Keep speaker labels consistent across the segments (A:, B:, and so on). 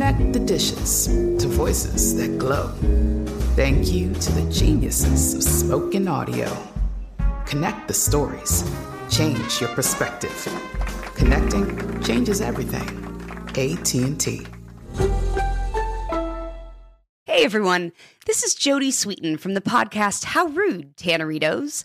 A: Connect the dishes to voices that glow. Thank you to the geniuses of spoken audio. Connect the stories. Change your perspective. Connecting changes everything. AT&T.
B: Hey everyone, this is Jodie Sweetin from the podcast How Rude, Tanneritos.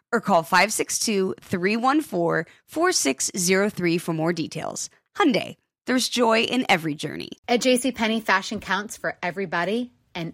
B: or call 562-314-4603 for more details. Hyundai, there's joy in every journey.
C: At JCPenney, fashion counts for everybody and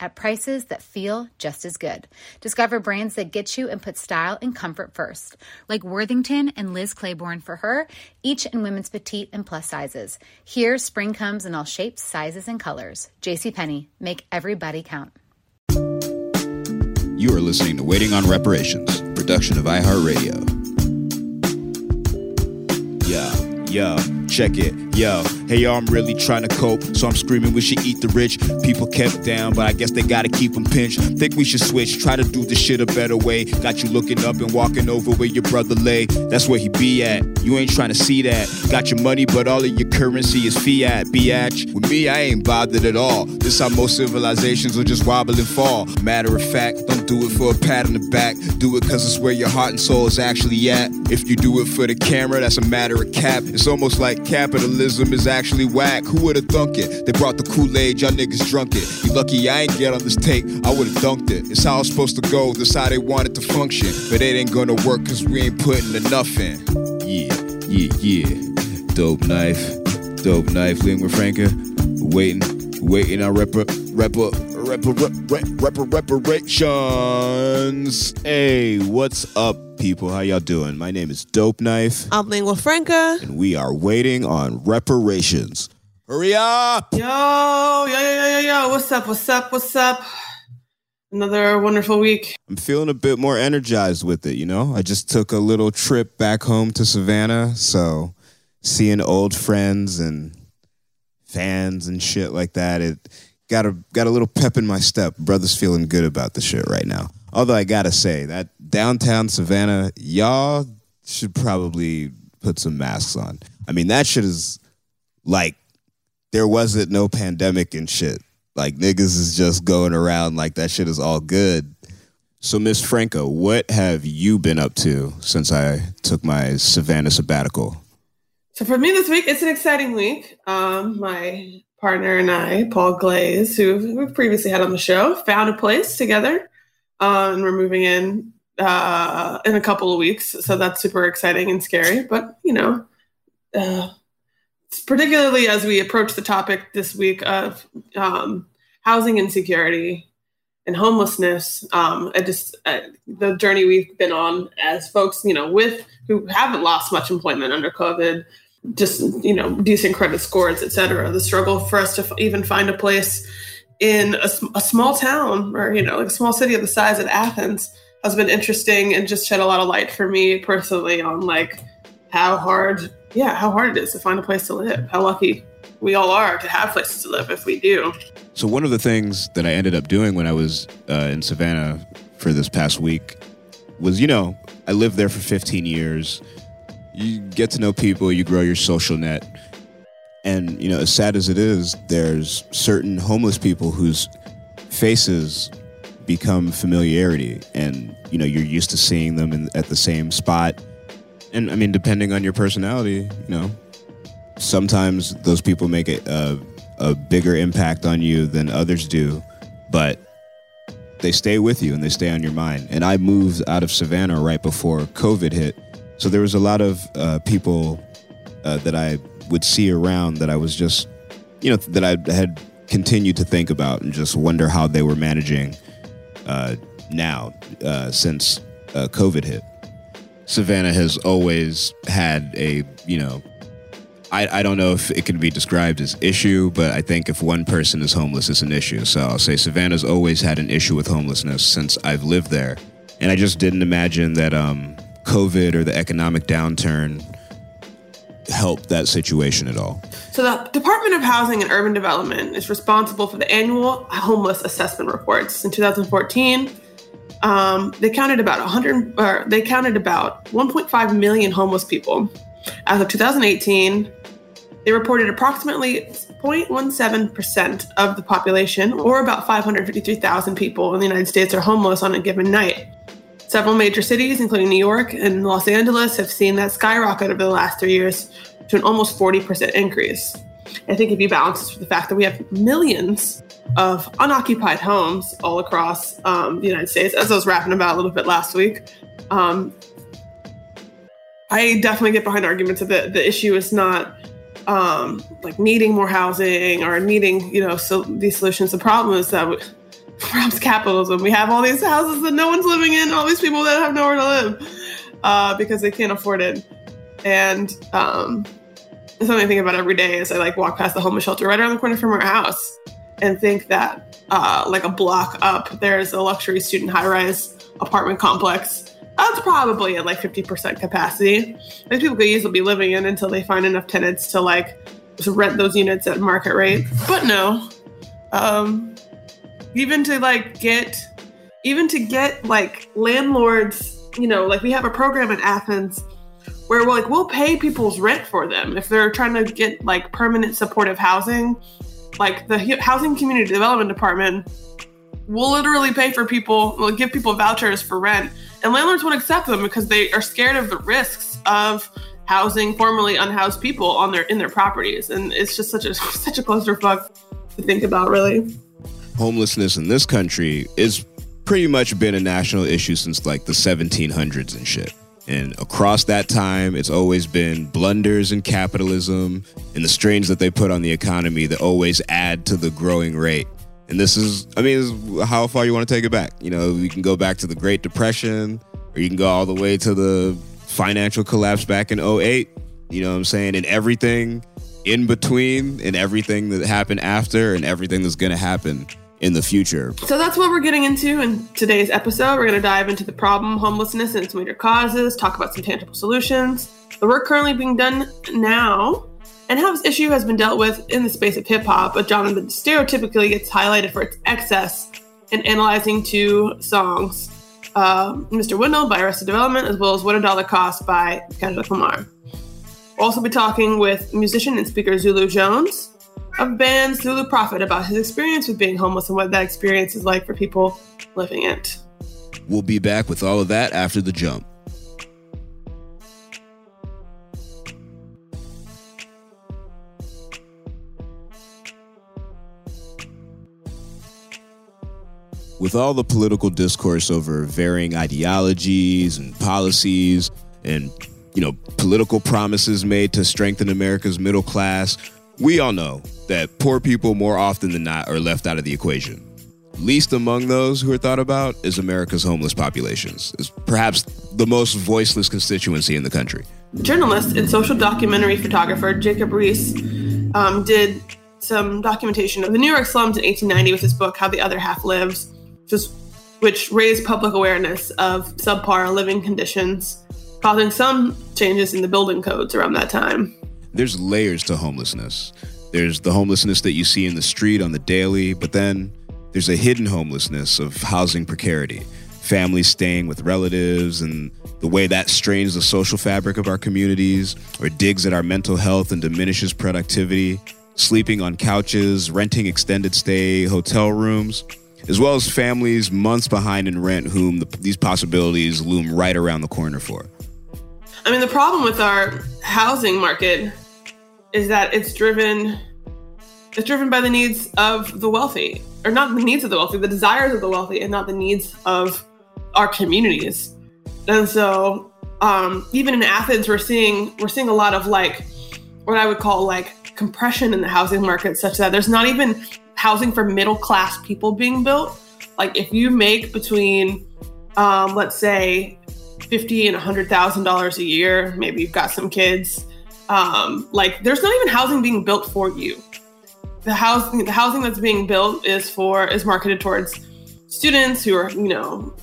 C: at prices that feel just as good. Discover brands that get you and put style and comfort first, like Worthington and Liz Claiborne for her, each in women's petite and plus sizes. Here, spring comes in all shapes, sizes, and colors. JCPenney, make everybody count.
D: You are listening to Waiting on Reparations, production of iHeartRadio. Yeah, yeah, check it. Yo, hey yo, I'm really trying to cope, so I'm screaming we should eat the rich. People kept down, but I guess they gotta keep them pinched. Think we should switch, try to do this shit a better way. Got you looking up and walking over where your brother lay. That's where he be at. You ain't trying to see that. Got your money, but all of your currency is fiat, biatch. With me, I ain't bothered at all. This how most civilizations will just wobble and fall. Matter of fact, don't do it for a pat on the back. Do it cause it's where your heart and soul is actually at. If you do it for the camera, that's a matter of cap. It's almost like capitalism is actually whack. Who would've thunk it? They brought the Kool-Aid, y'all niggas drunk it. You lucky I ain't get on this tape, I would've dunked it. It's how it's supposed to go, this how they want it to function. But it ain't gonna work cause we ain't putting enough in. Yeah, yeah, yeah. Dope knife, dope knife, Lingua Franca. Waiting, waiting on repar, repar, repar, repar, reparations. Hey, what's up, people? How y'all doing? My name is Dope Knife,
E: I'm Lingua Franca.
D: and we are waiting on reparations. Hurry up!
E: Yo, yo, yo, yo, yo, yo. What's up? What's up? What's up? Another wonderful week.
D: I'm feeling a bit more energized with it, you know? I just took a little trip back home to Savannah, so seeing old friends and fans and shit like that, it got a got a little pep in my step. Brother's feeling good about the shit right now. Although I gotta say that downtown Savannah, y'all should probably put some masks on. I mean, that shit is like there wasn't no pandemic and shit. Like niggas is just going around like that shit is all good. So Miss Franco, what have you been up to since I took my Savannah sabbatical?
E: So for me this week, it's an exciting week. Um, my partner and I, Paul Glaze, who we've previously had on the show, found a place together, uh, and we're moving in uh, in a couple of weeks. So that's super exciting and scary. But you know, uh, particularly as we approach the topic this week of um, housing insecurity and homelessness, um, I just uh, the journey we've been on as folks, you know, with who haven't lost much employment under COVID, just you know, decent credit scores, et cetera. The struggle for us to f- even find a place in a, a small town or you know, like a small city of the size of Athens has been interesting and just shed a lot of light for me personally on like how hard, yeah, how hard it is to find a place to live. How lucky we all are to have places to live if we do.
D: So one of the things that I ended up doing when I was uh, in Savannah for this past week was, you know, I lived there for 15 years. You get to know people, you grow your social net. And, you know, as sad as it is, there's certain homeless people whose faces become familiarity and, you know, you're used to seeing them in, at the same spot. And I mean, depending on your personality, you know, sometimes those people make a, a, a bigger impact on you than others do, but they stay with you and they stay on your mind. And I moved out of Savannah right before COVID hit. So there was a lot of uh, people uh, that I would see around that I was just, you know, that I had continued to think about and just wonder how they were managing uh, now uh, since uh, COVID hit. Savannah has always had a, you know, I, I don't know if it can be described as issue, but I think if one person is homeless, it's an issue. So I'll say Savannah's always had an issue with homelessness since I've lived there. And I just didn't imagine that um, COVID or the economic downturn helped that situation at all.
E: So the Department of Housing and Urban Development is responsible for the annual homeless assessment reports. In 2014, um, they counted about 100, or they counted about 1.5 million homeless people. As of 2018, they reported approximately 0.17% of the population, or about 553,000 people in the United States, are homeless on a given night. Several major cities, including New York and Los Angeles, have seen that skyrocket over the last three years to an almost 40% increase. I think if you balance this with the fact that we have millions of unoccupied homes all across um, the United States, as I was rapping about a little bit last week, um, I definitely get behind arguments that the, issue is not um, like needing more housing or needing, you know, so these solutions. The problem is that problem's capitalism. We have all these houses that no one's living in, all these people that have nowhere to live uh, because they can't afford it. And um, something I think about every day is I like walk past the homeless shelter right around the corner from our house and think that uh, like a block up, there's a luxury student high rise apartment complex that's probably at like 50% capacity. These people could easily be living in until they find enough tenants to like rent those units at market rate. But no, um, even to like get, even to get like landlords, you know, like we have a program in Athens where we're like we'll pay people's rent for them if they're trying to get like permanent supportive housing. Like the housing community development department will literally pay for people, will give people vouchers for rent and landlords won't accept them because they are scared of the risks of housing formerly unhoused people on their in their properties, and it's just such a such a clusterfuck to think about, really.
D: Homelessness in this country is pretty much been a national issue since like the 1700s and shit. And across that time, it's always been blunders in capitalism and the strains that they put on the economy that always add to the growing rate. And this is, I mean, how far you want to take it back. You know, you can go back to the Great Depression, or you can go all the way to the financial collapse back in 08. You know what I'm saying? And everything in between, and everything that happened after, and everything that's going to happen in the future.
E: So that's what we're getting into in today's episode. We're going to dive into the problem, homelessness, and its major causes, talk about some tangible solutions. The work currently being done now and how this issue has been dealt with in the space of hip hop, genre that stereotypically gets highlighted for its excess in analyzing two songs uh, Mr. Wendell by Arrested Development, as well as What a Dollar Cost by Kendrick Lamar. We'll also be talking with musician and speaker Zulu Jones of band Zulu Prophet about his experience with being homeless and what that experience is like for people living it.
D: We'll be back with all of that after the jump. with all the political discourse over varying ideologies and policies and you know political promises made to strengthen America's middle class, we all know that poor people more often than not are left out of the equation. Least among those who are thought about is America's homeless populations. Perhaps the most voiceless constituency in the country.
E: Journalist and social documentary photographer Jacob Riis um, did some documentation of the New York slums in 1890 with his book How the Other Half Lives which raised public awareness of subpar living conditions, causing some changes in the building codes around that time.
D: There's layers to homelessness. There's the homelessness that you see in the street on the daily, but then there's a hidden homelessness of housing precarity, families staying with relatives, and the way that strains the social fabric of our communities or digs at our mental health and diminishes productivity, sleeping on couches, renting extended stay hotel rooms, as well as families months behind in rent whom the, these possibilities loom right around the corner for.
E: I mean, the problem with our housing market is that it's driven it's driven by the needs of the wealthy or not the needs of the wealthy the desires of the wealthy and not the needs of our communities. And so um, even in athens we're seeing we're seeing a lot of like what i would call like compression in the housing market such that there's not even housing for middle class people being built. Like if you make between um, let's say 50 and 100 thousand dollars a year maybe you've got some kids um, like there's not even housing being built for you. The housing the housing that's being built is for is marketed towards students who are you know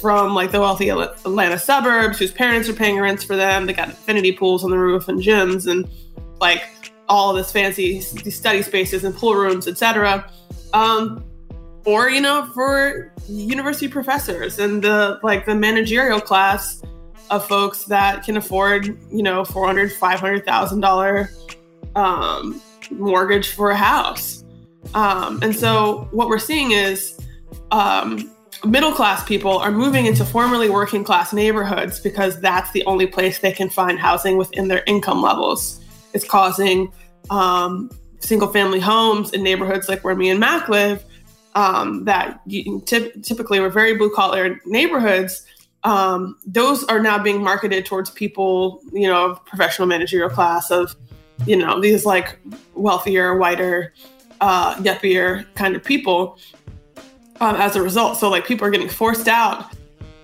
E: from like the wealthy Atlanta suburbs whose parents are paying rents for them. They got infinity pools on the roof and gyms and like all this fancy study spaces and pool rooms, etc. Um, or you know for university professors and the like the managerial class of folks that can afford, you know, four hundred, five hundred thousand dollar um, mortgage for a house. Um, and so what we're seeing is um, middle class people are moving into formerly working class neighborhoods because that's the only place they can find housing within their income levels. It's causing um, single family homes in neighborhoods like where me and Mac live um, that typically were very blue collar neighborhoods um, those are now being marketed towards people, you know, professional managerial class of, you know, these like wealthier, whiter, uh, yuppier kind of people um, as a result. So like people are getting forced out,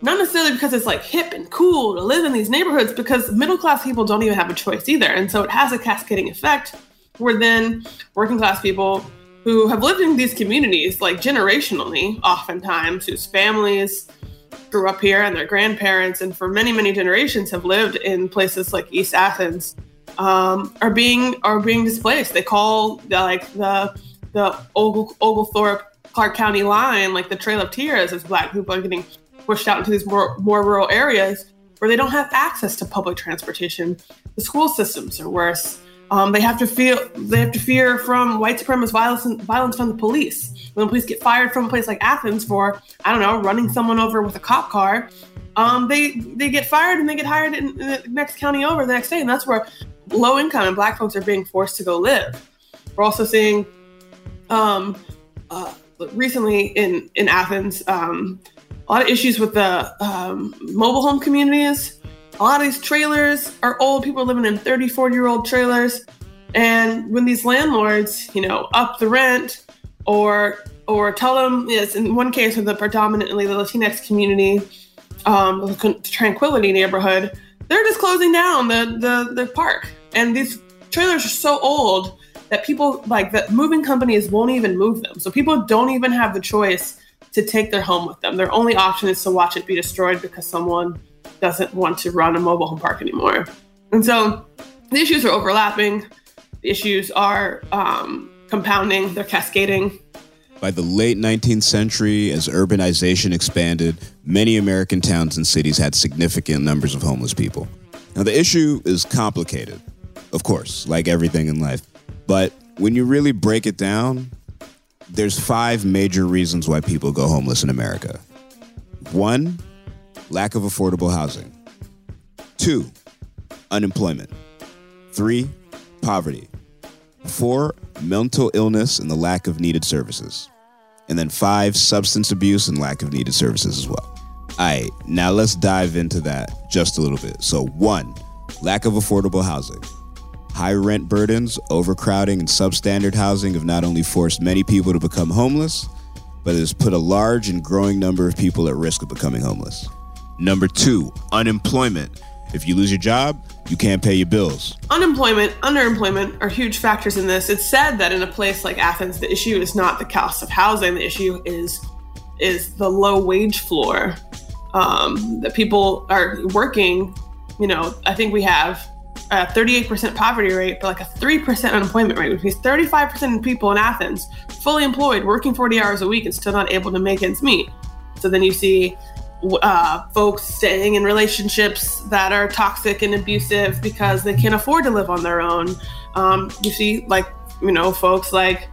E: not necessarily because it's like hip and cool to live in these neighborhoods, because middle class people don't even have a choice either. And so it has a cascading effect where then working class people who have lived in these communities like generationally, oftentimes, whose families, grew up here and their grandparents and for many many generations have lived in places like east athens um, are being are being displaced. They call the, like the the Ogle, oglethorpe Clarke county line like the trail of tears as black people are getting pushed out into these more more rural areas where they don't have access to public transportation. The school systems are worse. Um, they have to feel they have to fear from white supremacist violence violence from the police when police get fired from a place like Athens for, I don't know, running someone over with a cop car, um, they they get fired and they get hired in, in the next county over the next day, and that's where low income and black folks are being forced to go live. We're also seeing um, uh, recently in in Athens um, a lot of issues with the um, mobile home communities. A lot of these trailers are old. People are living in 30, 40 year old trailers. And when these landlords, you know, up the rent or or tell them yes in one case with the predominantly the latinx community um, the tranquility neighborhood they're just closing down the, the the park. And these trailers are so old that people like that moving companies won't even move them. So people don't even have the choice to take their home with them. Their only option is to watch it be destroyed because someone doesn't want to run a mobile home park anymore. And so the issues are overlapping. The issues are um, compounding, they're cascading.
D: By the late 19th century, as urbanization expanded, many American towns and cities had significant numbers of homeless people. Now, the issue is complicated, of course, like everything in life. But when you really break it down, there's five major reasons why people go homeless in America. One, lack of affordable housing. Two, unemployment. Three, poverty. Four, mental illness and the lack of needed services. And then five, substance abuse and lack of needed services as well. All right, now let's dive into that just a little bit. So, one, lack of affordable housing. High rent burdens, overcrowding, and substandard housing have not only forced many people to become homeless, but it has put a large and growing number of people at risk of becoming homeless. Number two, unemployment. If you lose your job, you can't pay your bills.
E: Unemployment, underemployment are huge factors in this. It's said that in a place like Athens, the issue is not the cost of housing. The issue is is the low wage floor. Um, that people are working. You know, I think we have a 38% poverty rate, but like a 3% unemployment rate, which means 35% of people in Athens fully employed, working 40 hours a week and still not able to make ends meet. So then you see uh, folks staying in relationships that are toxic and abusive because they can't afford to live on their own. Um, you see, like, you know, folks like,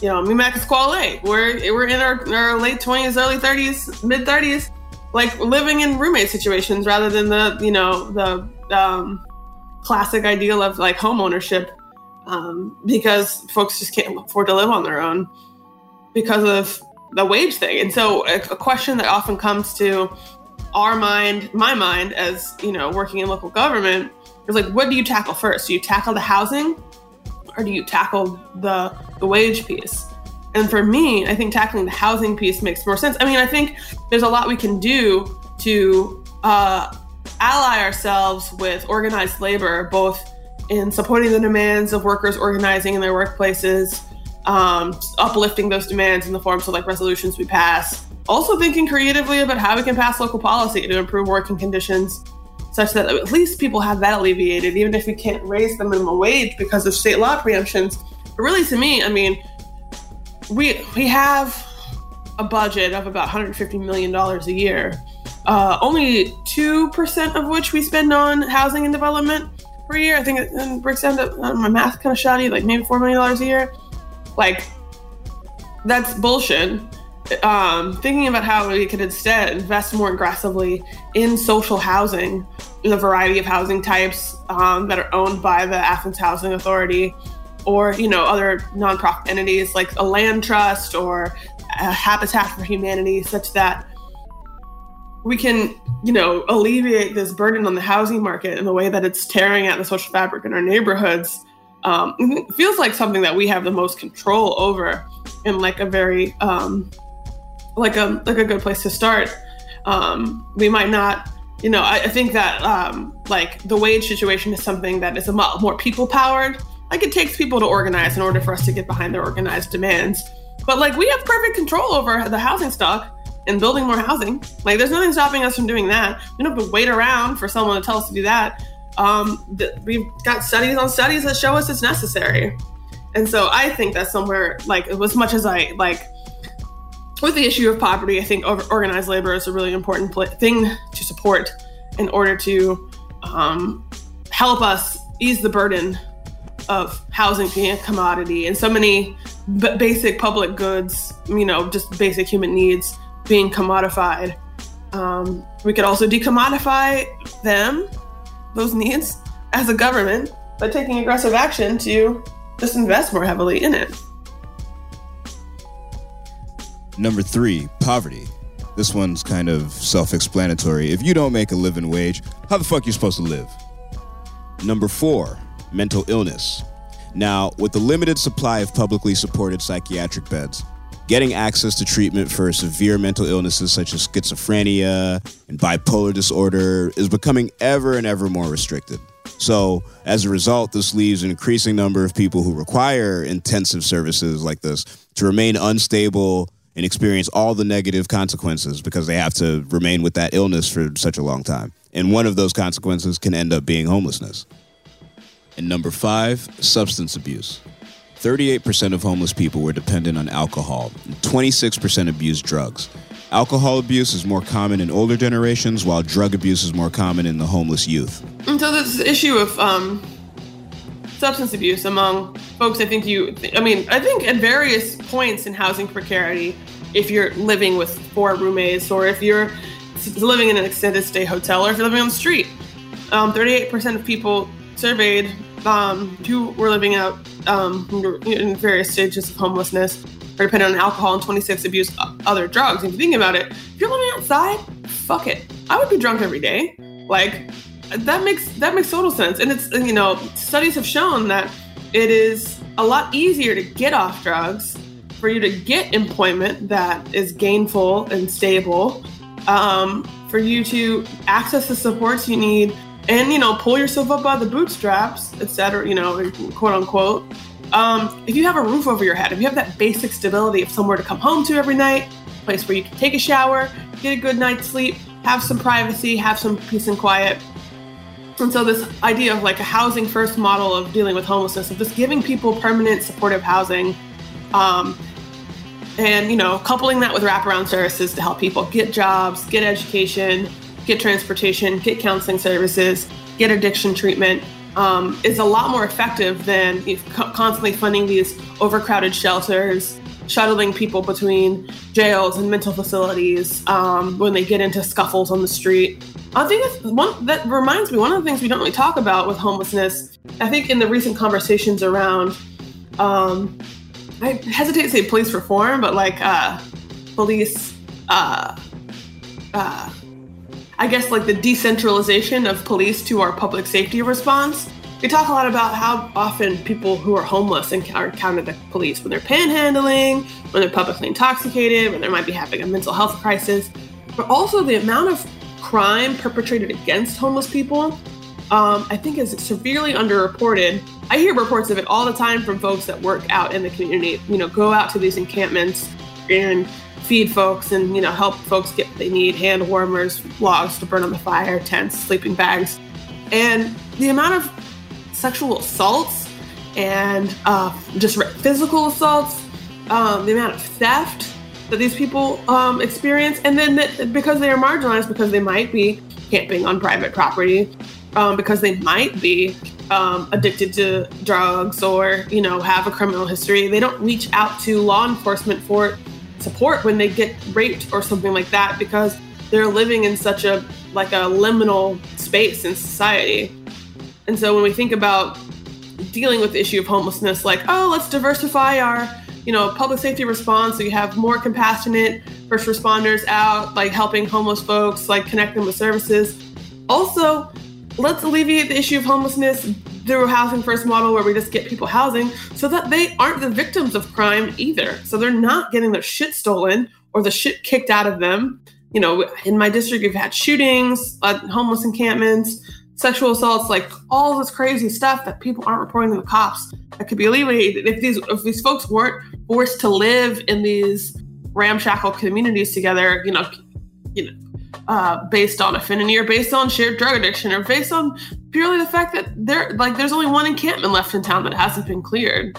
E: you know, me, Max Squale, we're, we're in our, our late 20s, early 30s, mid 30s, like living in roommate situations rather than the, you know, the um, classic ideal of like home ownership um, because folks just can't afford to live on their own because of the wage thing. And so a, a, question that often comes to our mind, my mind, as you know, working in local government, is like, what do you tackle first? Do you tackle the housing, or do you tackle the the wage piece? And for me, I think tackling the housing piece makes more sense. I mean, I think there's a lot we can do to uh, ally ourselves with organized labor, both in supporting the demands of workers organizing in their workplaces um, uplifting those demands in the forms of like resolutions we pass. Also thinking creatively about how we can pass local policy to improve working conditions such that at least people have that alleviated, even if we can't raise the minimum wage because of state law preemptions. But really, to me, I mean, we we have a budget of about 150 million dollars a year. Uh, only two percent of which we spend on housing and development per year. I think it breaks down to my math kind of shoddy, like maybe four million dollars a year. Like, that's bullshit. Um, thinking about how we could instead invest more aggressively in social housing, in a variety of housing types um, that are owned by the Athens Housing Authority, or you know other nonprofit entities like a land trust or a Habitat for Humanity, such that we can, you know, alleviate this burden on the housing market in the way that it's tearing at the social fabric in our neighborhoods um, feels like something that we have the most control over and like a very um, like a like a good place to start. Um, we might not you know I, I think that um, like the wage situation is something that is a lot more people powered. Like it takes people to organize in order for us to get behind their organized demands. But like we have perfect control over the housing stock and building more housing. Like there's nothing stopping us from doing that. We don't have to wait around for someone to tell us to do that um, th- we've got studies on studies that show us it's necessary. And so I think that somewhere, like as much as I like, with the issue of poverty, I think organized labor is a really important pl- thing to support in order to um, help us ease the burden of housing being a commodity and so many b- basic public goods, you know, just basic human needs being commodified. Um, we could also decommodify them those needs as a government by taking aggressive action to just invest more heavily in it.
D: Number three, poverty. This one's kind of self explanatory. If you don't make a living wage, how the fuck are you supposed to live? Number four, mental illness. Now, with the limited supply of publicly supported psychiatric beds, getting access to treatment for severe mental illnesses such as schizophrenia and bipolar disorder is becoming ever and ever more restricted. So, as a result, this leaves an increasing number of people who require intensive services like this to remain unstable and experience all the negative consequences because they have to remain with that illness for such a long time. And one of those consequences can end up being homelessness. And number five, substance abuse. 38% of homeless people were dependent on alcohol, 26% abused drugs. Alcohol abuse is more common in older generations, while drug abuse is more common in the homeless youth.
E: And so, this issue of um, substance abuse among folks, I think you, I mean, I think at various points in housing precarity, if you're living with four roommates or if you're living in an extended stay hotel or if you're living on the street, um, 38% of people surveyed um, who were living out um, in various stages of homelessness or dependent on alcohol and 26 abuse other drugs. If you think about it, if you're living outside, fuck it. I would be drunk every day. Like that makes that makes total sense. And it's you know studies have shown that it is a lot easier to get off drugs for you to get employment that is gainful and stable, um, for you to access the supports you need and you know pull yourself up by the bootstraps etc you know quote unquote. Um, if you have a roof over your head if you have that basic stability of somewhere to come home to every night a place where you can take a shower get a good night's sleep have some privacy have some peace and quiet. And so this idea of like a housing first model of dealing with homelessness, of just giving people permanent supportive housing, um, and you know, coupling that with wraparound services to help people get jobs, get education, get transportation, get counseling services, get addiction treatment, um, is a lot more effective than constantly funding these overcrowded shelters, shuttling people between jails and mental facilities um, when they get into scuffles on the street. I think one that reminds me one of the things we don't really talk about with homelessness. I think in the recent conversations around, um, I hesitate to say police reform, but like uh, police, uh, uh, I guess like the decentralization of police to our public safety response. We talk a lot about how often people who are homeless encounter the police when they're panhandling, when they're publicly intoxicated, when they might be having a mental health crisis, but also the amount of crime perpetrated against homeless people, um, I think is severely underreported. I hear reports of it all the time from folks that work out in the community. You know, go out to these encampments and feed folks and you know help folks get what they need: hand warmers, logs to burn on the fire, tents, sleeping bags, and the amount of sexual assaults and uh, just physical assaults, um, the amount of theft that these people um, experience, and then that because they are marginalized, because they might be camping on private property, um, because they might be um, addicted to drugs or you know have a criminal history, they don't reach out to law enforcement for support when they get raped or something like that because they're living in such a like a liminal space in society. And so when we think about dealing with the issue of homelessness, like, oh, let's diversify our you know, public safety response. So you have more compassionate first responders out, like helping homeless folks, like connect them with services. Also, let's alleviate the issue of homelessness through a housing first model where we just get people housing so that they aren't the victims of crime either. So they're not getting their shit stolen or the shit kicked out of them. You know, in my district, we've had shootings, uh, homeless encampments, sexual assaults, like all this crazy stuff that people aren't reporting to the cops that could be alleviated if these if these folks weren't forced to live in these ramshackle communities together, you know, you know, uh, based on affinity or based on shared drug addiction or based on purely the fact that there like there's only one encampment left in town that hasn't been cleared.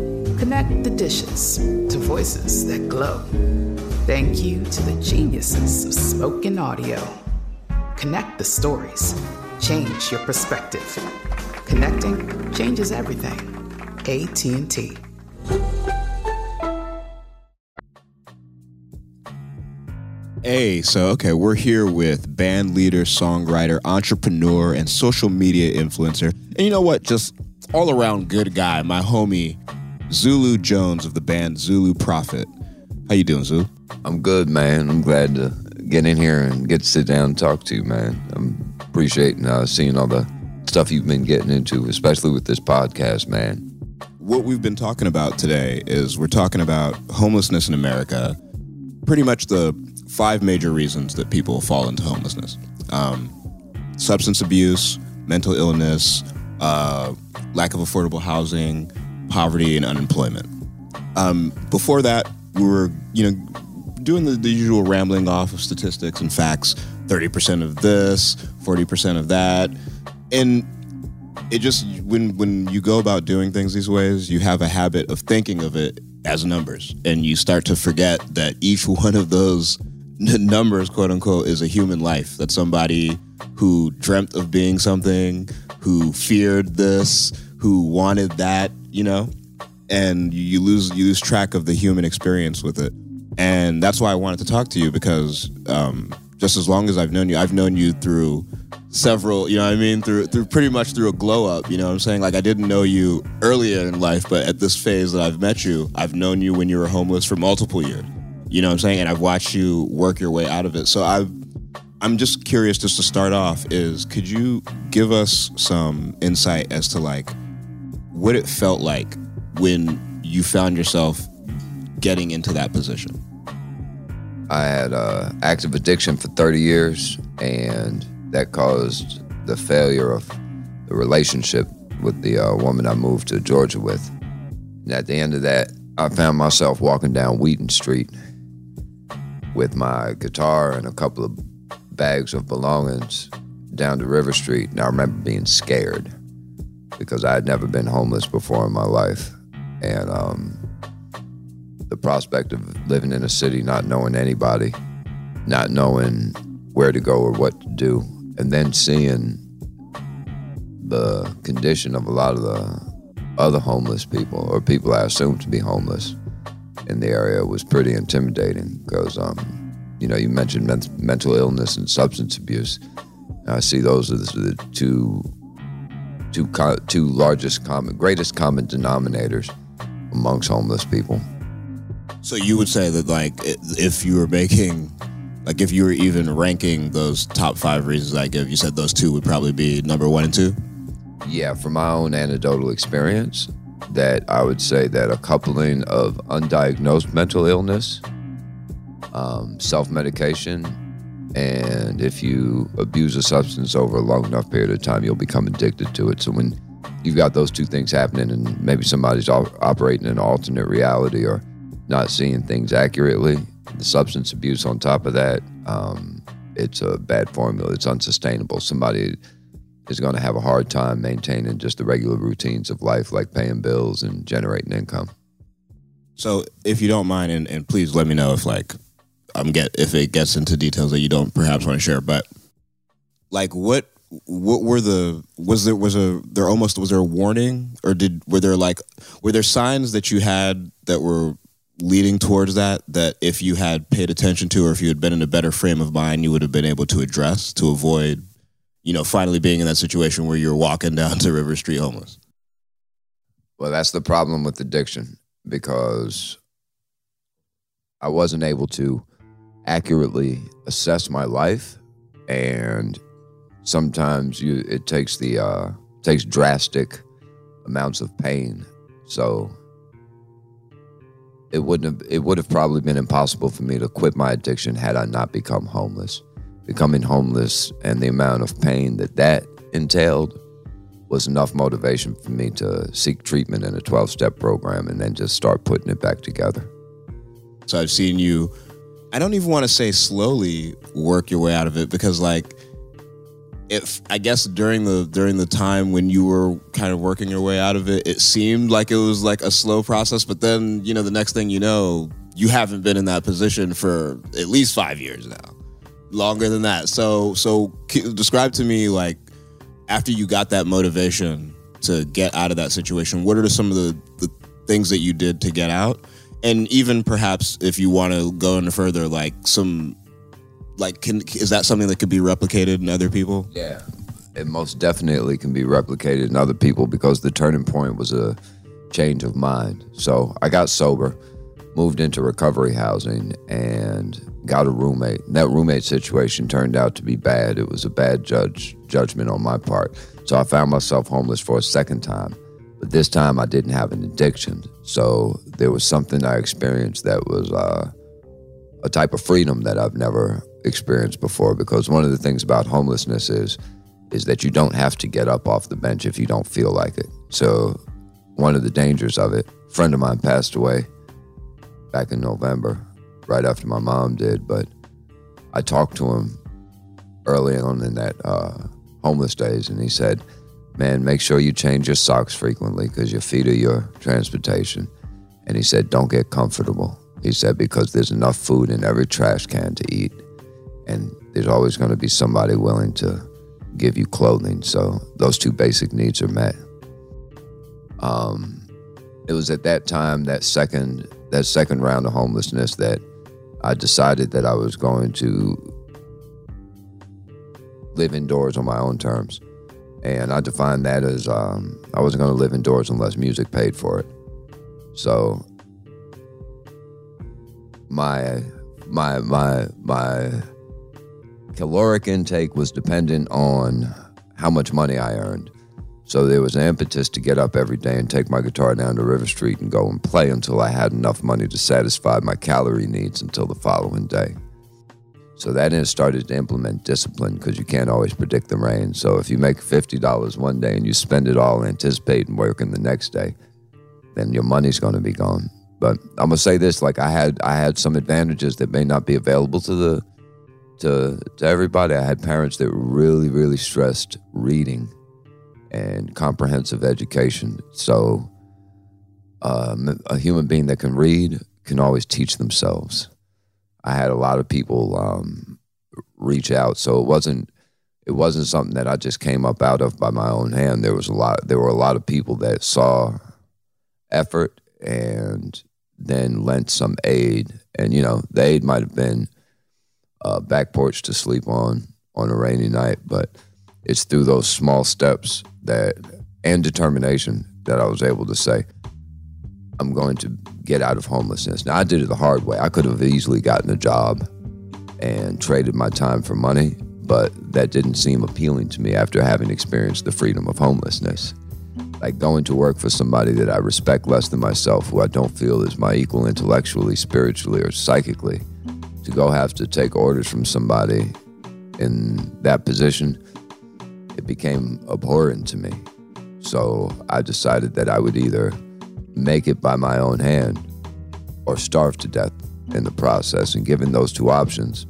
A: Connect the dishes to voices that glow. Thank you to the geniuses of spoken audio. Connect the stories. Change your perspective. Connecting changes everything. AT&T.
D: Hey, so okay, we're here with band leader, songwriter, entrepreneur, and social media influencer. And you know what? Just all around good guy, my homie Zulu Jones of the band Zulu Prophet. How you doing, Zulu?
F: I'm good, man. I'm glad to get in here and get to sit down and talk to you, man. I'm appreciating uh, seeing all the stuff you've been getting into, especially with this podcast, man.
D: What we've been talking about today is we're talking about homelessness in America, pretty much the five major reasons that people fall into homelessness um, substance abuse, mental illness, uh, lack of affordable housing, poverty, and unemployment. Um, before that, we were, you know, doing the, the usual rambling off of statistics and facts 30% of this, 40% of that. And it just when when you go about doing things these ways, you have a habit of thinking of it as numbers, and you start to forget that each one of those n- numbers, quote unquote, is a human life. That somebody who dreamt of being something, who feared this, who wanted that, you know, and you, lose you lose track of the human experience with it. And that's why I wanted to talk to you because um, just as long as I've known you, I've known you through several, you know what I mean? Through through pretty much through a glow up, you know what I'm saying? Like I didn't know you earlier in life, but at this phase that I've met you, I've known you when you were homeless for multiple years. You know what I'm saying? And I've watched you work your way out of it. So I I'm just curious just to start off is could you give us some insight as to like what it felt like when you found yourself getting into that position?
F: I had uh, active addiction for 30 years, and that caused the failure of the relationship with the uh, woman I moved to Georgia with. And at the end of that, I found myself walking down Wheaton Street with my guitar and a couple of bags of belongings down to River Street. And I remember being scared because I had never been homeless before in my life. And um, the prospect of living in a city, not knowing anybody, not knowing where to go or what to do, and then seeing the condition of a lot of the other homeless people or people I assumed to be homeless in the area was pretty intimidating because, um, you know, you mentioned men- mental illness and substance abuse. I see those as the two, two, co- two largest common, greatest common denominators amongst homeless people.
D: So you would say that like if you were making like if you were even ranking those top five reasons I give, you said those two would probably be number one and two.
F: Yeah, from my own anecdotal experience, that I would say that a coupling of undiagnosed mental illness, um, self medication, and if you abuse a substance over a long enough period of time, you'll become addicted to it. So when you've got those two things happening, and maybe somebody's op- operating in an alternate reality or not seeing things accurately, the substance abuse on top of that, um, it's a bad formula. It's unsustainable. Somebody is going to have a hard time maintaining just the regular routines of life, like paying bills and generating income.
D: So if you don't mind, and, and please let me know if like I'm get if it gets into details that you don't perhaps want to share, but like what what were the was there was a there almost was there a warning? Or did were there like were there signs that you had that were leading towards that that if you had paid attention to or if you had been in a better frame of mind you would have been able to address to avoid you know finally being in that situation where you're walking down to river street homeless?
F: Well, that's the problem with addiction because I wasn't able to accurately assess my life, and sometimes you it takes the uh, takes drastic amounts of pain. So it wouldn't have it would have probably been impossible for me to quit my addiction had I not become homeless. Becoming homeless and the amount of pain that that entailed was enough motivation for me to seek treatment in a 12 step program and then just start putting it back together.
D: So I've seen you, I don't even want to say slowly work your way out of it because like if I guess during the during the time when you were kind of working your way out of it, it seemed like it was like a slow process, but then, you know, the next thing you know, you haven't been in that position for at least 5 years now. Longer than that. So so describe to me like after you got that motivation to get out of that situation, what are some of the, the things that you did to get out? And even perhaps if you want to go into further, like some like can is that something that could be replicated in other people?
F: Yeah, it most definitely can be replicated in other people because the turning point was a change of mind. So I got sober, moved into recovery housing, and got a roommate. That roommate situation turned out to be bad. It was a bad judge judgment on my part. So I found myself homeless for a second time. But this time I didn't have an addiction. So there was something I experienced that was uh, a type of freedom that I've never experienced before. Because one of the things about homelessness is is that you don't have to get up off the bench if you don't feel like it. So one of the dangers of it, a friend of mine passed away back in November, right after my mom did. But I talked to him early on in that uh, homeless days, and he said, "Man, make sure you change your socks frequently because your feet are your transportation." And he said, "Don't get comfortable." He said because there's enough food in every trash can to eat, and there's always going to be somebody willing to give you clothing. So those two basic needs are met. Um, it was at that time, that second that second round of homelessness, that I decided that I was going to live indoors on my own terms. And I defined that as um, I wasn't going to live indoors unless music paid for it. So my my my my caloric intake was dependent on how much money I earned. So there was an impetus to get up every day and take my guitar down to River Street and go and play until I had enough money to satisfy my calorie needs until the following day. So that then started to implement discipline because you can't always predict the rain. So if you make $50 one day and you spend it all anticipating working the next day, then your money's going to be gone. But I'm gonna say this: like I had, I had some advantages that may not be available to the to to everybody. I had parents that really, really stressed reading and comprehensive education. So um, a human being that can read can always teach themselves. I had a lot of people um, reach out, so it wasn't it wasn't something that I just came up out of by my own hand. There was a lot. There were a lot of people that saw effort and then lent some aid. And you know, the aid might have been a back porch to sleep on on a rainy night, but it's through those small steps that and determination that I was able to say, I'm going to get out of homelessness. Now I did it the hard way. I could have easily gotten a job and traded my time for money, but that didn't seem appealing to me after having experienced the freedom of homelessness. Like going to work for somebody that I respect less than myself, who I don't feel is my equal intellectually, spiritually, or psychically, to go have to take orders from somebody in that position, it became abhorrent to me. So I decided that I would either make it by my own hand or starve to death in the process. And given those two options,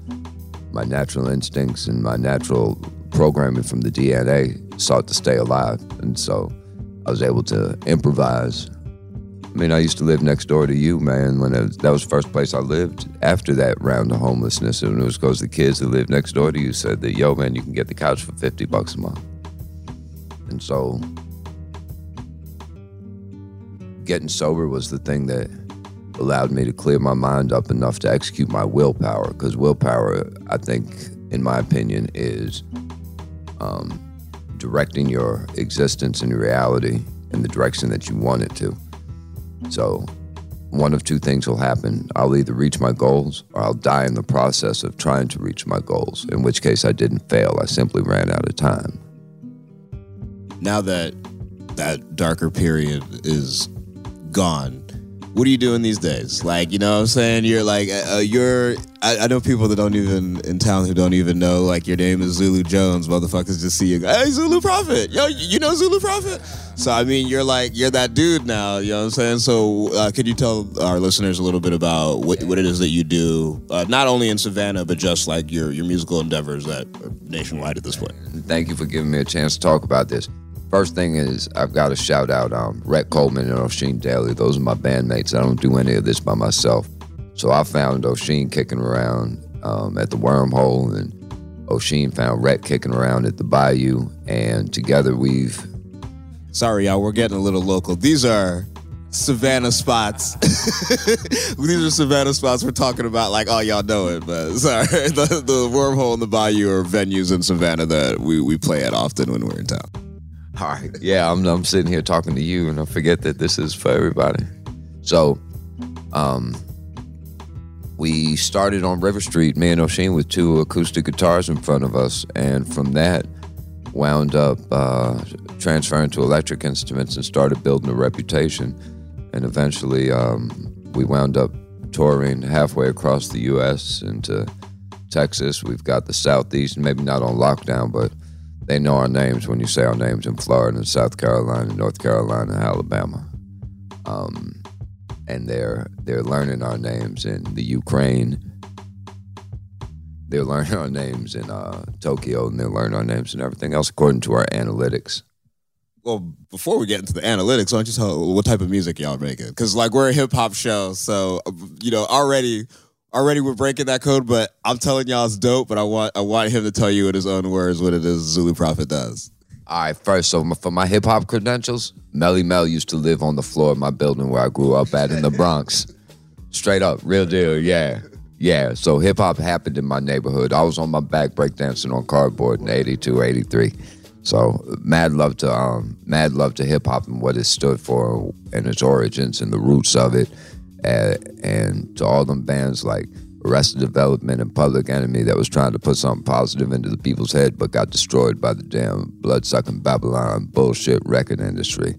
F: my natural instincts and my natural programming from the DNA sought to stay alive. And so I was able to improvise. I mean, I used to live next door to you, man. When was, that was the first place I lived after that round of homelessness, and it was because the kids who lived next door to you said that, "Yo, man, you can get the couch for fifty bucks a month." And so, getting sober was the thing that allowed me to clear my mind up enough to execute my willpower. Because willpower, I think, in my opinion, is um, directing your existence and reality in the direction that you want it to. So, one of two things will happen. I'll either reach my goals or I'll die in the process of trying to reach my goals, in which case I didn't fail. I simply ran out of time.
D: Now that that darker period is gone, what are you doing these days? Like, you know what I'm saying? You're like, uh, uh, you're, I, I, know people that don't even, in town who don't even know, like, your name is Zulu Jones. Motherfuckers just see you, go, hey, Zulu Prophet. Yo, you know Zulu Prophet? So, I mean, you're like, you're that dude now, you know what I'm saying? So, uh, could you tell our listeners a little bit about what, what it is that you do, uh, not only in Savannah, but just like your, your musical endeavors that nationwide at this point?
F: Thank you for giving me a chance to talk about this. First thing is I've got to shout out um, Rhett Coleman and Oisin Daly. Those are my bandmates. I don't do any of this by myself. So I found Oisin kicking around um, at the Wormhole, and Oisin found Rhett kicking around at the Bayou, and together we've.
D: Sorry, y'all, we're getting a little local. These are Savannah spots. These are Savannah spots we're talking about. Like, oh, y'all know it, but sorry, the, the wormhole and the bayou are venues in Savannah that we, we play at often when we're in town.
F: All right. Yeah, I'm, I'm sitting here talking to you, and I forget that this is for everybody. So, um, we started on River Street, me and Oisin, with two acoustic guitars in front of us, and from that, wound up uh, transferring to electric instruments and started building a reputation. And eventually, um, we wound up touring halfway across the U.S. into Texas. We've got the Southeast, maybe not on lockdown, but they know our names when you say our names in Florida and South Carolina, North Carolina, Alabama. Um, and they're they're learning our names in the Ukraine. They're learning our names in uh, Tokyo, and they're learning our names and everything else according to our analytics.
D: Well, before we get into the analytics, why don't you tell what type of music y'all making? Because like we're a hip hop show, so you know already already we're breaking that code. But I'm telling y'all it's dope. But I want I want him to tell you in his own words what it is Zulu Prophet does.
F: All right, first, so for my hip hop credentials, Melle Mel used to live on the floor of my building where I grew up at in the Bronx. Straight up, real deal, yeah. Yeah, so hip hop happened in my neighborhood. I was on my back breakdancing on cardboard in 82, 83. So mad love to um, mad love to hip hop and what it stood for and its origins and the roots of it. Uh, and to all them bands like Arrested Development and Public Enemy that was trying to put something positive into the people's head but got destroyed by the damn blood sucking Babylon bullshit record industry.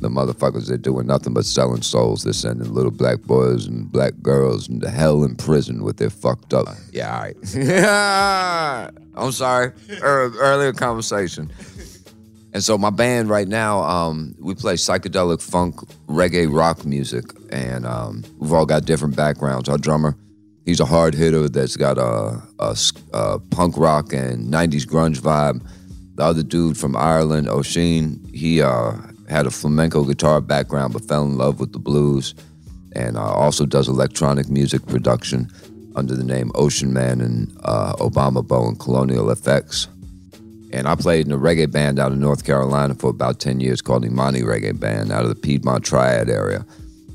F: The motherfuckers they're doing nothing but selling souls. They're sending little black boys and black girls into hell in prison with their fucked up. Yeah, all right. I'm sorry. earlier conversation. And so my band right now, um, we play psychedelic funk, reggae, rock music, and um, we've all got different backgrounds. Our drummer He's a hard hitter that's got a, a, a, punk rock and 90s grunge vibe. The other dude from Ireland, Oisin, he uh, had a flamenco guitar background but fell in love with the blues and uh, also does electronic music production under the name Ocean Man and uh, Obama Bow and Colonial FX. And I played in a reggae band out in North Carolina for about 10 years called Imani Reggae Band out of the Piedmont Triad area.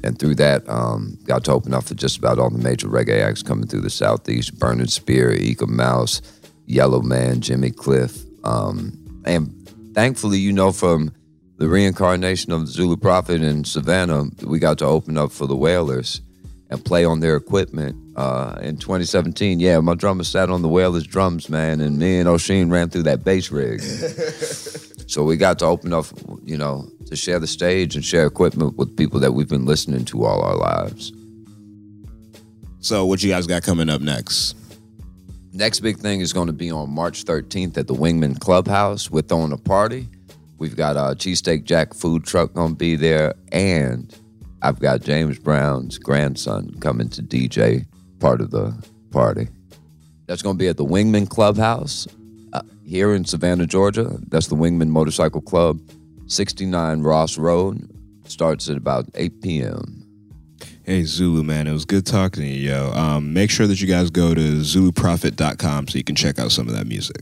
F: And through that, um, got to open up for just about all the major reggae acts coming through the southeast: Burning Spear, Eek-A-Mouse, Yellowman, Jimmy Cliff, um, and thankfully, you know, from the reincarnation of the Zulu Prophet in Savannah, we got to open up for the Wailers and play on their equipment uh, in 2017. Yeah, my drummer sat on the Wailers drums, man, and me and Oisin ran through that bass rig. so we got to open up, you know, to share the stage and share equipment with people that we've been listening to all our lives.
D: So, what you guys got coming up next?
F: Next big thing is going to be on March 13th at the Wingman Clubhouse. We're throwing a party. We've got a Cheesesteak Jack food truck going to be there, and I've got James Brown's grandson coming to DJ part of the party. That's going to be at the Wingman Clubhouse uh, here in Savannah, Georgia. That's the Wingman Motorcycle Club. 69 Ross Road. Starts at about 8 p.m.
D: Hey Zulu man, it was good talking to you, yo. Um, make sure that you guys go to zuluprophet.com so you can check out some of that music.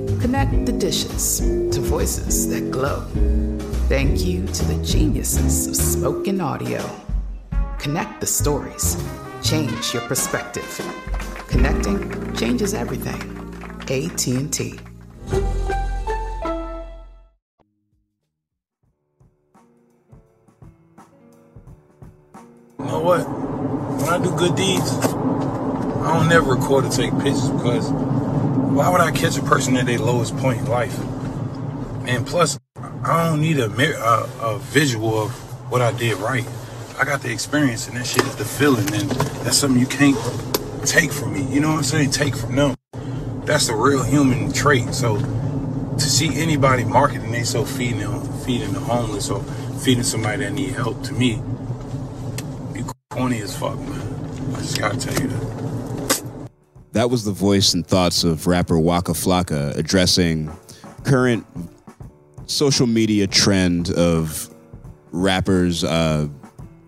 A: Connect the dishes to voices that glow. Thank you to the geniuses of spoken audio. Connect the stories. Change your perspective. Connecting changes everything. AT&T.
G: You know what? When I do good deeds, I don't never record or take pictures because why would I catch a person at their lowest point in life? And plus, I don't need a, a, a visual of what I did right. I got the experience, and that shit is the feeling, and that's something you can't take from me. You know what I'm saying? Take from them. That's the real human trait. So to see anybody marketing they so feeding them, feeding the homeless or feeding somebody that need help, to me, be corny as fuck, man. I just gotta tell you that.
D: That was the voice and thoughts of rapper Waka Flocka addressing current social media trend of rappers, uh,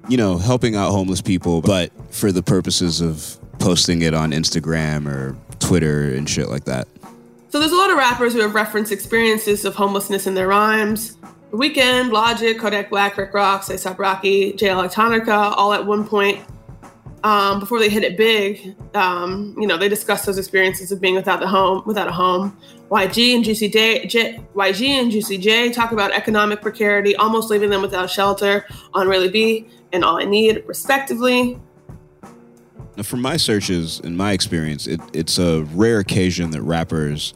D: you know, helping out homeless people, but for the purposes of posting it on Instagram or Twitter and shit like that.
E: So there's a lot of rappers who have referenced experiences of homelessness in their rhymes. The Weeknd, Logic, Kodak Black, Rick Ross, A$AP Rocky, Jay Electronica, all at one point um, before they hit it big, um, you know, they discussed those experiences of being without the home, without a home. YG and Juicy J, J, YG and Juicy J talk about economic precarity, almost leaving them without shelter on Really Be and All I Need, respectively.
D: Now, from my searches and my experience, it, it's a rare occasion that rappers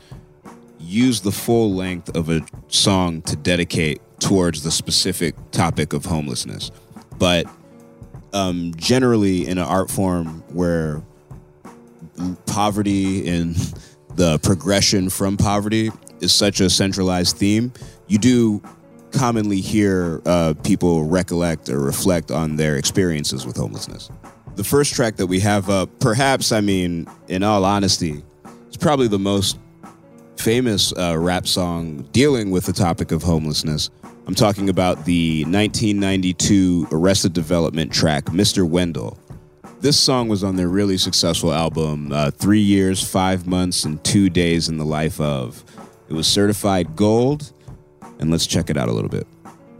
D: use the full length of a song to dedicate towards the specific topic of homelessness. But um, generally, in an art form where poverty and the progression from poverty is such a centralized theme, you do commonly hear uh, people recollect or reflect on their experiences with homelessness. The first track that we have up, perhaps, I mean, in all honesty, it's probably the most famous uh, rap song dealing with the topic of homelessness. I'm talking about the 1992 Arrested Development track, Mr. Wendell. This song was on their really successful album, uh, Three Years, Five Months, and Two Days in the Life of. It was certified gold, and let's check it out a little bit.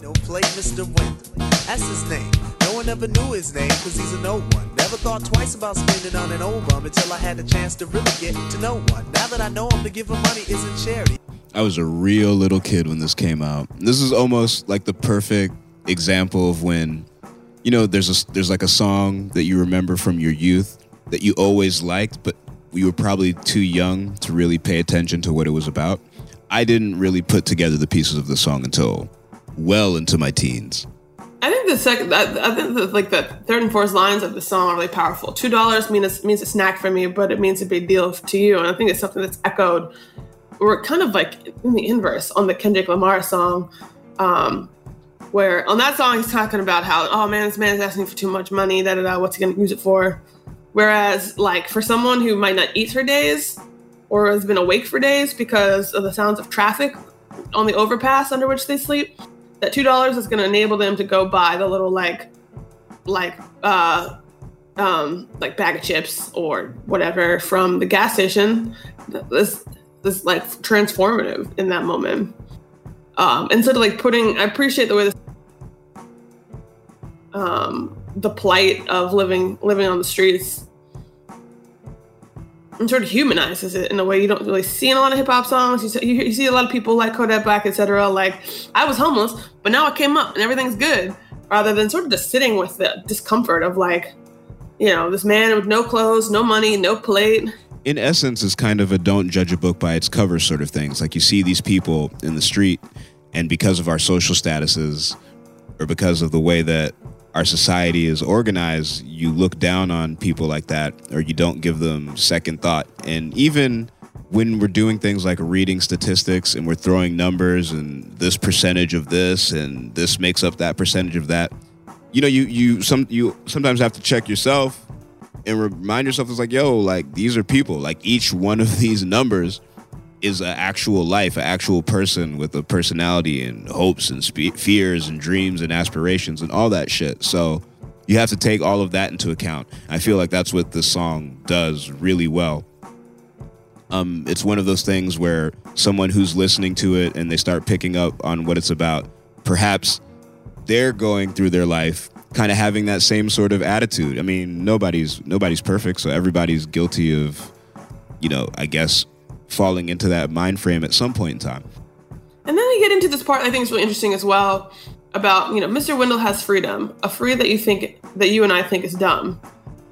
H: No play, Mr. Wendell. That's his name. No one ever knew his name, cause he's a no one. Never thought twice about spending on an old bum until I had a chance to really get to know one. Now that I know him, to give him money isn't charity.
D: I was a real little kid when this came out. This is almost like the perfect example of when, you know, there's a there's like a song that you remember from your youth that you always liked, but you were probably too young to really pay attention to what it was about. I didn't really put together the pieces of the song until well into my teens.
E: I think the second, I, I think the, like the third and fourth lines of the song are really powerful. Two dollars means means a snack for me, but it means a big deal to you, and I think it's something that's echoed, or kind of like in the inverse on the Kendrick Lamar song, um, where on that song he's talking about how oh man, this man's asking for too much money, da da da, what's he gonna use it for? Whereas like for someone who might not eat for days or has been awake for days because of the sounds of traffic on the overpass under which they sleep that two dollars is going to enable them to go buy the little like like uh um like bag of chips or whatever from the gas station this like transformative in that moment um so to like putting i appreciate the way this um the plight of living living on the streets and sort of humanizes it in a way you don't really see in a lot of hip hop songs. You see, you see a lot of people like Kodak Black, etc. Like, I was homeless, but now I came up and everything's good. Rather than sort of just sitting with the discomfort of like, you know, this man with no clothes, no money, no plate.
D: In essence is kind of a don't judge a book by its cover sort of things. Like you see these people in the street, and because of our social statuses, or because of the way that our society is organized, you look down on people like that, or you don't give them second thought. And even when we're doing things like reading statistics and we're throwing numbers and this percentage of this and this makes up that percentage of that, you know, you you some you sometimes have to check yourself and remind yourself it's like, yo, like these are people. Like each one of these numbers is an actual life, an actual person with a personality and hopes and spe- fears and dreams and aspirations and all that shit. So you have to take all of that into account. I feel like that's what this song does really well. Um, it's one of those things where someone who's listening to it and they start picking up on what it's about, perhaps they're going through their life kind of having that same sort of attitude. I mean, nobody's nobody's perfect, so everybody's guilty of, you know, I guess falling into that mind frame at some point in time.
E: And then we get into this part I think is really interesting as well about, you know, Mr. Wendell has freedom, a free that you think that you and I think is dumb.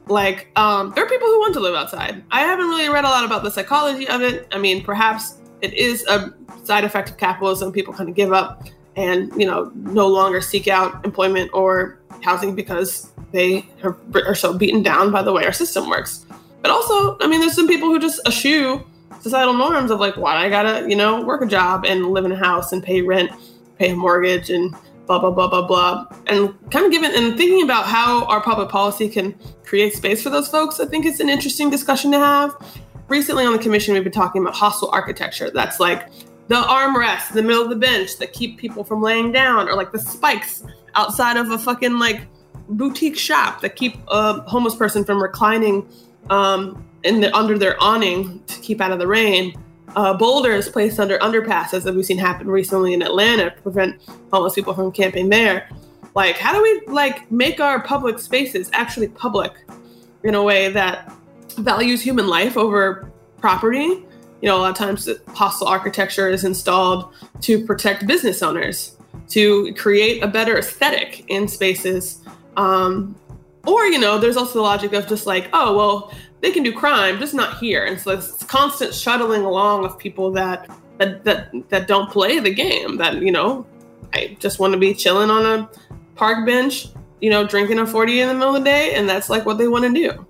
E: Like, um, there are people who want to live outside. I haven't really read a lot about the psychology of it. I mean, perhaps it is a side effect of capitalism. People kind of give up and, you know, no longer seek out employment or housing because they are, so beaten down by the way our system works. But also, I mean, there's some people who just eschew societal norms of like, why I gotta, you know, work a job and live in a house and pay rent, pay a mortgage, and blah blah blah blah blah. And kind of given and thinking about how our public policy can create space for those folks, I think it's an interesting discussion to have. Recently on the commission, we've been talking about hostile architecture. That's like the armrests in the middle of the bench that keep people from laying down, or like the spikes outside of a fucking like boutique shop that keep a homeless person from reclining um, in the, under their awning to keep out of the rain. Uh, boulders placed under underpasses that we've seen happen recently in Atlanta to prevent homeless people from camping there. Like, how do we like make our public spaces actually public in a way that values human life over property? You know, a lot of times hostile architecture is installed to protect business owners, to create a better aesthetic in spaces. Um, or, you know, there's also the logic of just like, oh, well, they can do crime, just not here. And so it's constant shuttling along of people that that that, that don't play the game. That you know, I just want to be chilling on a park bench, you know, drinking a forty in the middle of the day, and that's like what they want to do.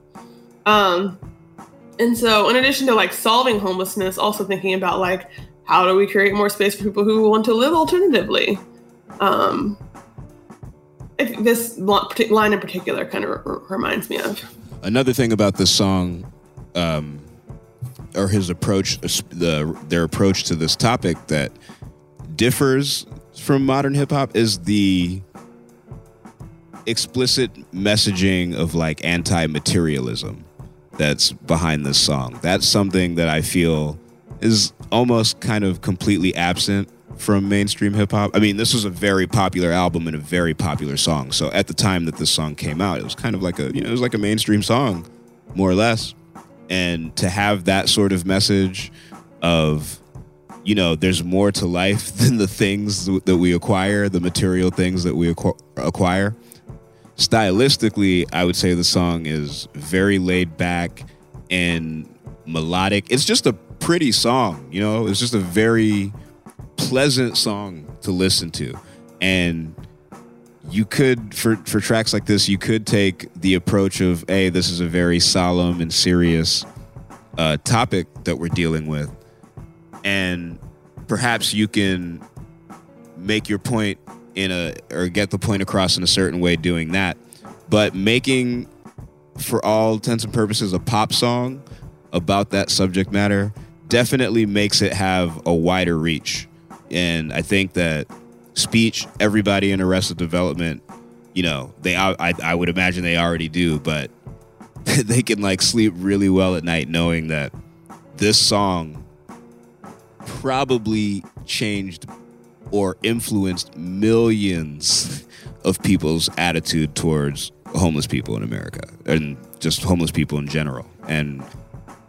E: Um, and so in addition to like solving homelessness, also thinking about like how do we create more space for people who want to live alternatively. Um, this line in particular kind of reminds me of
D: another thing about this song, um, or his approach, the their approach to this topic that differs from modern hip hop is the explicit messaging of like anti-materialism that's behind this song. That's something that I feel is almost kind of completely absent from mainstream hip hop. I mean, this was a very popular album and a very popular song. So at the time that this song came out, it was kind of like a, you know, it was like a mainstream song, more or less. And to have that sort of message of, you know, there's more to life than the things that we acquire, the material things that we acquire. Stylistically, I would say the song is very laid back and melodic. It's just a pretty song, you know, it's just a very pleasant song to listen to. And you could for for tracks like this, you could take the approach of, hey, this is a very solemn and serious uh, topic that we're dealing with, and perhaps you can make your point in a or get the point across in a certain way doing that. But making, for all intents and purposes, a pop song about that subject matter definitely makes it have a wider reach and I think that speech, everybody in Arrested Development, you know, they I, I would imagine they already do, but they can like sleep really well at night knowing that this song probably changed or influenced millions of people's attitude towards homeless people in America and just homeless people in general. And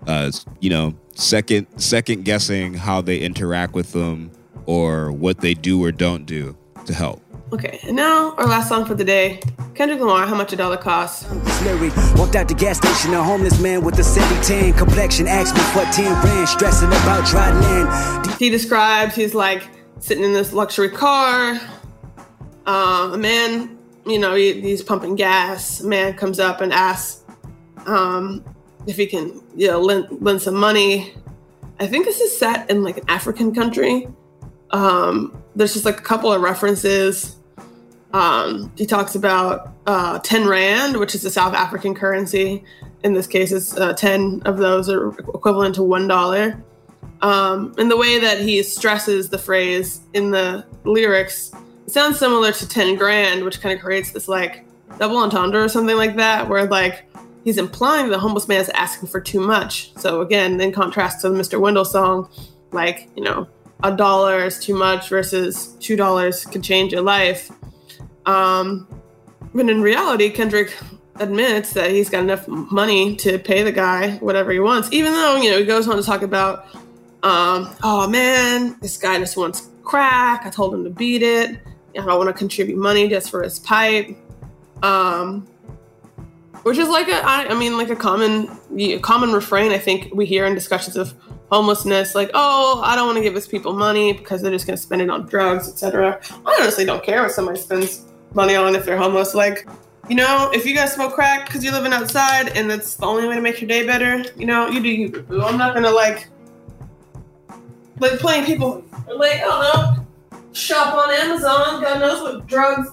D: uh, you know, second second guessing how they interact with them or what they do or don't do to help.
E: Okay, and now our last song for the day. Kendrick Lamar, How Much a Dollar Costs.
I: Lyric. Walked out the gas station, a homeless man with a 70 complexion asked me for 10 rand, stressing about dry land.
E: He describes he's like sitting in this luxury car. Uh, a man, you know, he, he's pumping gas. A man comes up and asks um, if he can, you know, lend, lend some money. I think this is set in like an African country. Um, there's just like a couple of references. Um, he talks about uh, 10 Rand, which is the South African currency. In this case, it's uh, 10 of those are equivalent to $1. Um, and the way that he stresses the phrase in the lyrics sounds similar to 10 grand, which kind of creates this like double entendre or something like that, where like he's implying the homeless man is asking for too much. So again, in contrast to the Mr. Wendell song, like, you know, a dollar is too much versus two dollars could change your life. Um, but in reality, Kendrick admits that he's got enough money to pay the guy whatever he wants, even though, you know, he goes on to talk about, um, oh man, this guy just wants crack. I told him to beat it. I don't want to contribute money just for his pipe. Um, which is like a, I, I mean, like a common, a common refrain I think we hear in discussions of homelessness, like, oh, I don't want to give his people money because they're just going to spend it on drugs, etc. I honestly don't care what somebody spends money on if they're homeless. Like, you know, if you guys smoke crack because you're living outside and that's the only way to make your day better, you know, you do you. I'm not gonna like, like playing people like, I don't know, shop on Amazon. God knows what drugs.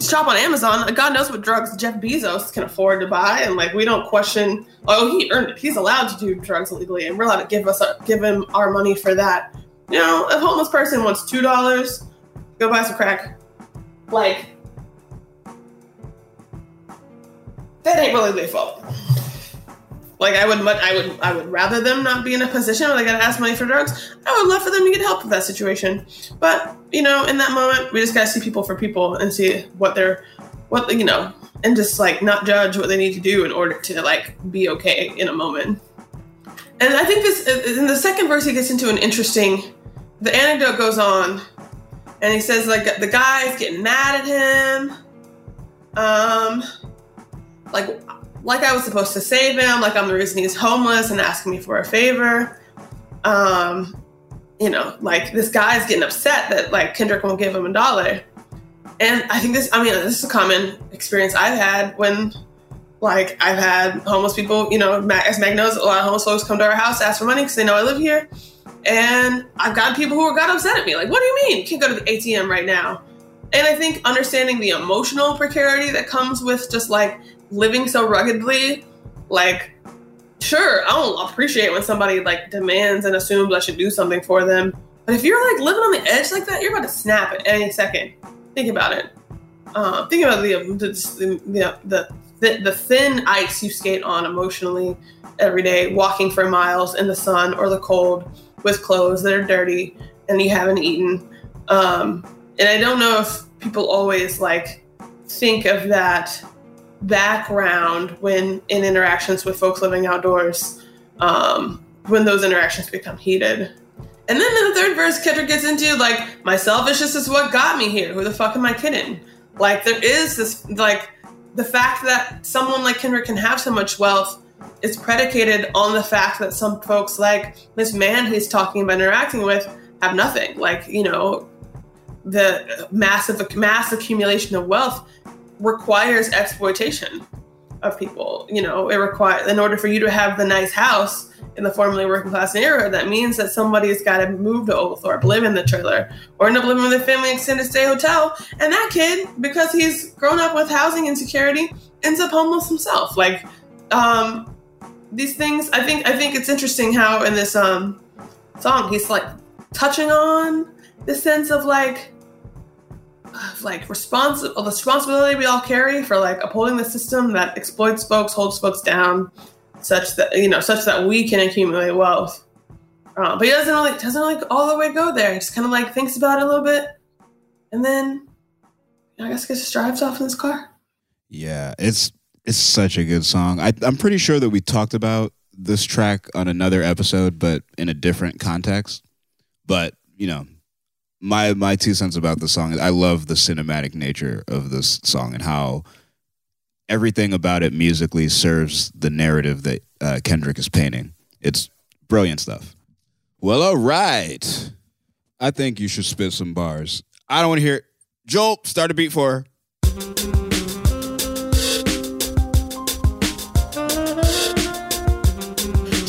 E: Shop on Amazon. God knows what drugs Jeff Bezos can afford to buy, and like we don't question. Oh, he earned it. He's allowed to do drugs legally, and we're allowed to give us uh, give him our money for that. You know, a homeless person wants two dollars, go buy some crack. Like that ain't really their fault. Like I would, much, I would, I would rather them not be in a position where they gotta ask money for drugs. I would love for them to get help with that situation. But you know, in that moment, we just gotta see people for people and see what they're, what you know, and just like not judge what they need to do in order to like be okay in a moment. And I think this in the second verse, he gets into an interesting. The anecdote goes on, and he says like the guy's getting mad at him. Um, like like I was supposed to save him, like I'm the reason he's homeless and asking me for a favor. Um, you know, like this guy's getting upset that like Kendrick won't give him a dollar. And I think this, I mean, this is a common experience I've had when like I've had homeless people, you know, as Meg knows, a lot of homeless folks come to our house, ask for money because they know I live here. And I've got people who are got upset at me, like, what do you mean? Can't go to the ATM right now. And I think understanding the emotional precarity that comes with just like living so ruggedly, like, sure, I don't appreciate when somebody like demands and assumes I should do something for them. But if you're like living on the edge like that, you're about to snap at any second. Think about it. Uh, think about the the, the the, the the thin ice you skate on emotionally every day, walking for miles in the sun or the cold with clothes that are dirty and you haven't eaten. Um, and I don't know if people always like think of that background when in interactions with folks living outdoors, um, when those interactions become heated. And then in the third verse, Kendrick gets into like, my selfishness is what got me here. Who the fuck am I kidding? Like, there is this, like, the fact that someone like Kendrick can have so much wealth is predicated on the fact that some folks like this man he's talking about interacting with have nothing. Like, you know, the massive mass accumulation of wealth requires exploitation of people. You know, it requires in order for you to have the nice house in the formerly working class era, that means that somebody's got to move to Oglethorpe, live in the trailer, or end up living with their family extended stay hotel. And that kid, because he's grown up with housing insecurity, ends up homeless himself. Like, um, these things, I think, I think it's interesting how in this um song he's like touching on the sense of like like responsible the responsibility we all carry for like upholding the system that exploits folks, holds folks down, such that you know, such that we can accumulate wealth. Uh, but he doesn't like doesn't like all the way go there. He just kind of like thinks about it a little bit, and then I guess just drives off in his car.
D: Yeah, it's it's such a good song. I, I'm pretty sure that we talked about this track on another episode, but in a different context. But you know, my my two cents about the song is I love the cinematic nature of this song and how everything about it musically serves the narrative that uh, Kendrick is painting. It's brilliant stuff. Well, all right. I think you should spit some bars. I don't want to hear it. Joel, start a beat for her.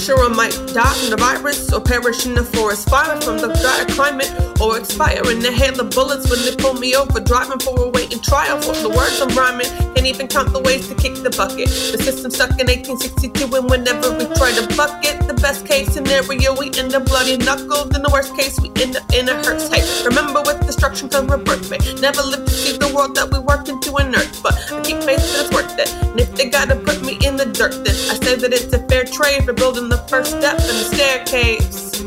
E: Sure, I might die from the virus or perish in the forest fire from the dire climate or expire in the hail of bullets when they pull me over. Driving for a waiting trial for the words I'm rhyming. Can't even count the ways to kick the bucket. The system stuck in 1862, and whenever we try to buck it, the best case scenario, we end up bloody knuckled. In the worst case, we end up in a hearse. Hey, remember with destruction comes rebirth, never live to see the world that we worked into on earth. But I keep faith that it's worth it. And if they gotta put me in the dirt, then I say that it's a fair trade for building the first step in the staircase.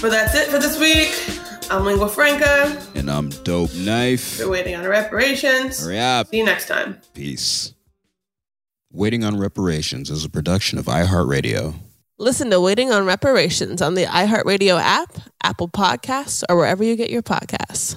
E: But that's it for this week. I'm Lingua Franca.
D: And I'm Dope Knife.
E: We're waiting on reparations.
D: Hurry up.
E: See you next time.
D: Peace. Waiting on Reparations is a production of iHeartRadio.
J: Listen to Waiting on Reparations on the iHeartRadio app, Apple Podcasts, or wherever you get your podcasts.